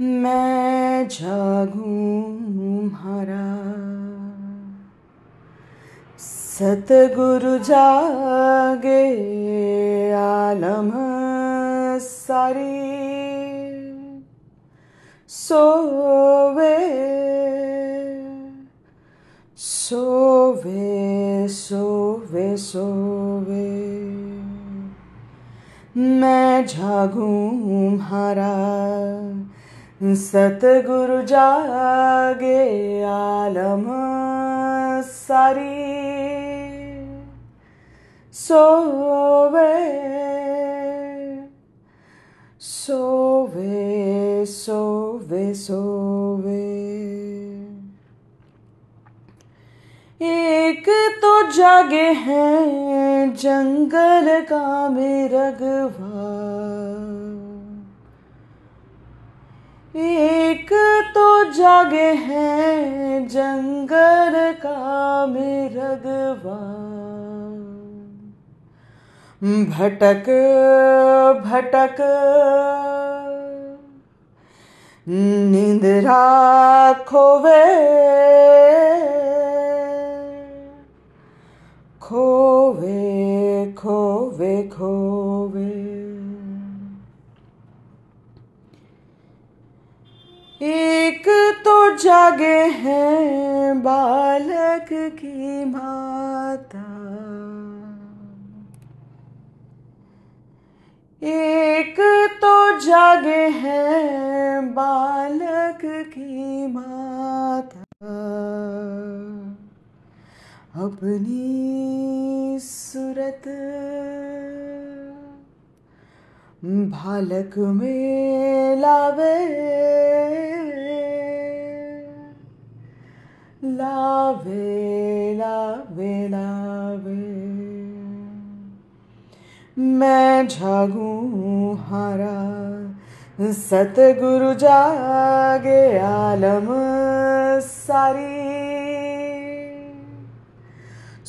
मैं जागूं हरा सतगुरु जागे आलम सारी। सोवे सोवे सोवे सोवे। मैं जागूं हरा सतगुरु जागे आलम सारी। सोवे सोवे सोवे सोवे। एक तो जागे हैं जंगल का मिरगवा एक तो जागे है जंगल का मिरगवा। भटक भटक। निंद्रा खोवे जागे हैं बालक की माता। एक तो जागे हैं बालक की माता। अपनी सूरत बालक में लावे। लावे लावे लावे मैं जागूं हारा सतगुरु जागे आलम सारी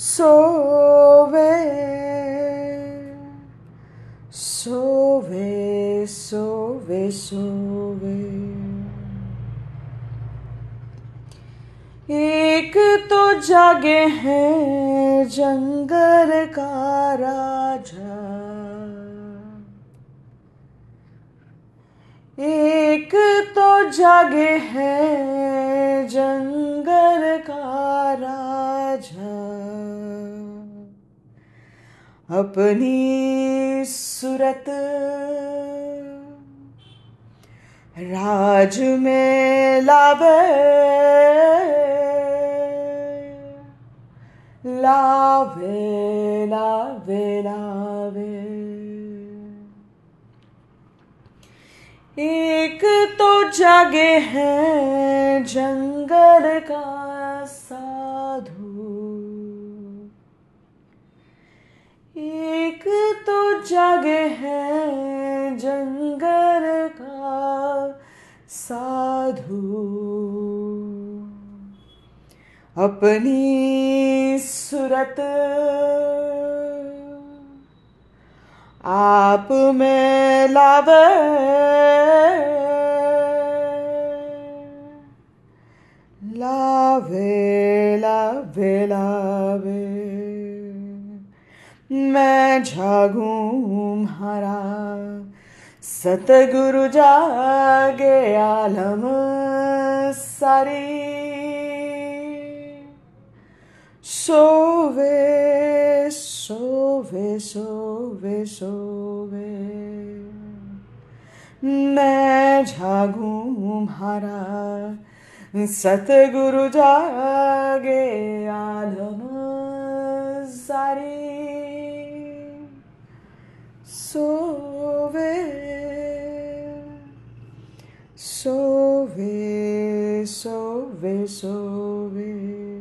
सोवे सोवे सोवे सोवे एक तो जागे हैं जंगल का राजा। एक तो जागे हैं जंगल का राजा। अपनी सूरत राज में लावे लावे लावे लावे एक तो जागे हैं जंगल का साधु। एक तो जागे है जंगल का साधु। अपनी सूरत। आप में लावे लावे लावे। लावे मैं जागूं हरा सतगुरु जागे आलम सारी। सोवे सोवे सोवे सोवे मैं जागूं हारा सतगुरु जागे आलम सारी सोवे सोवे सोवे सोवे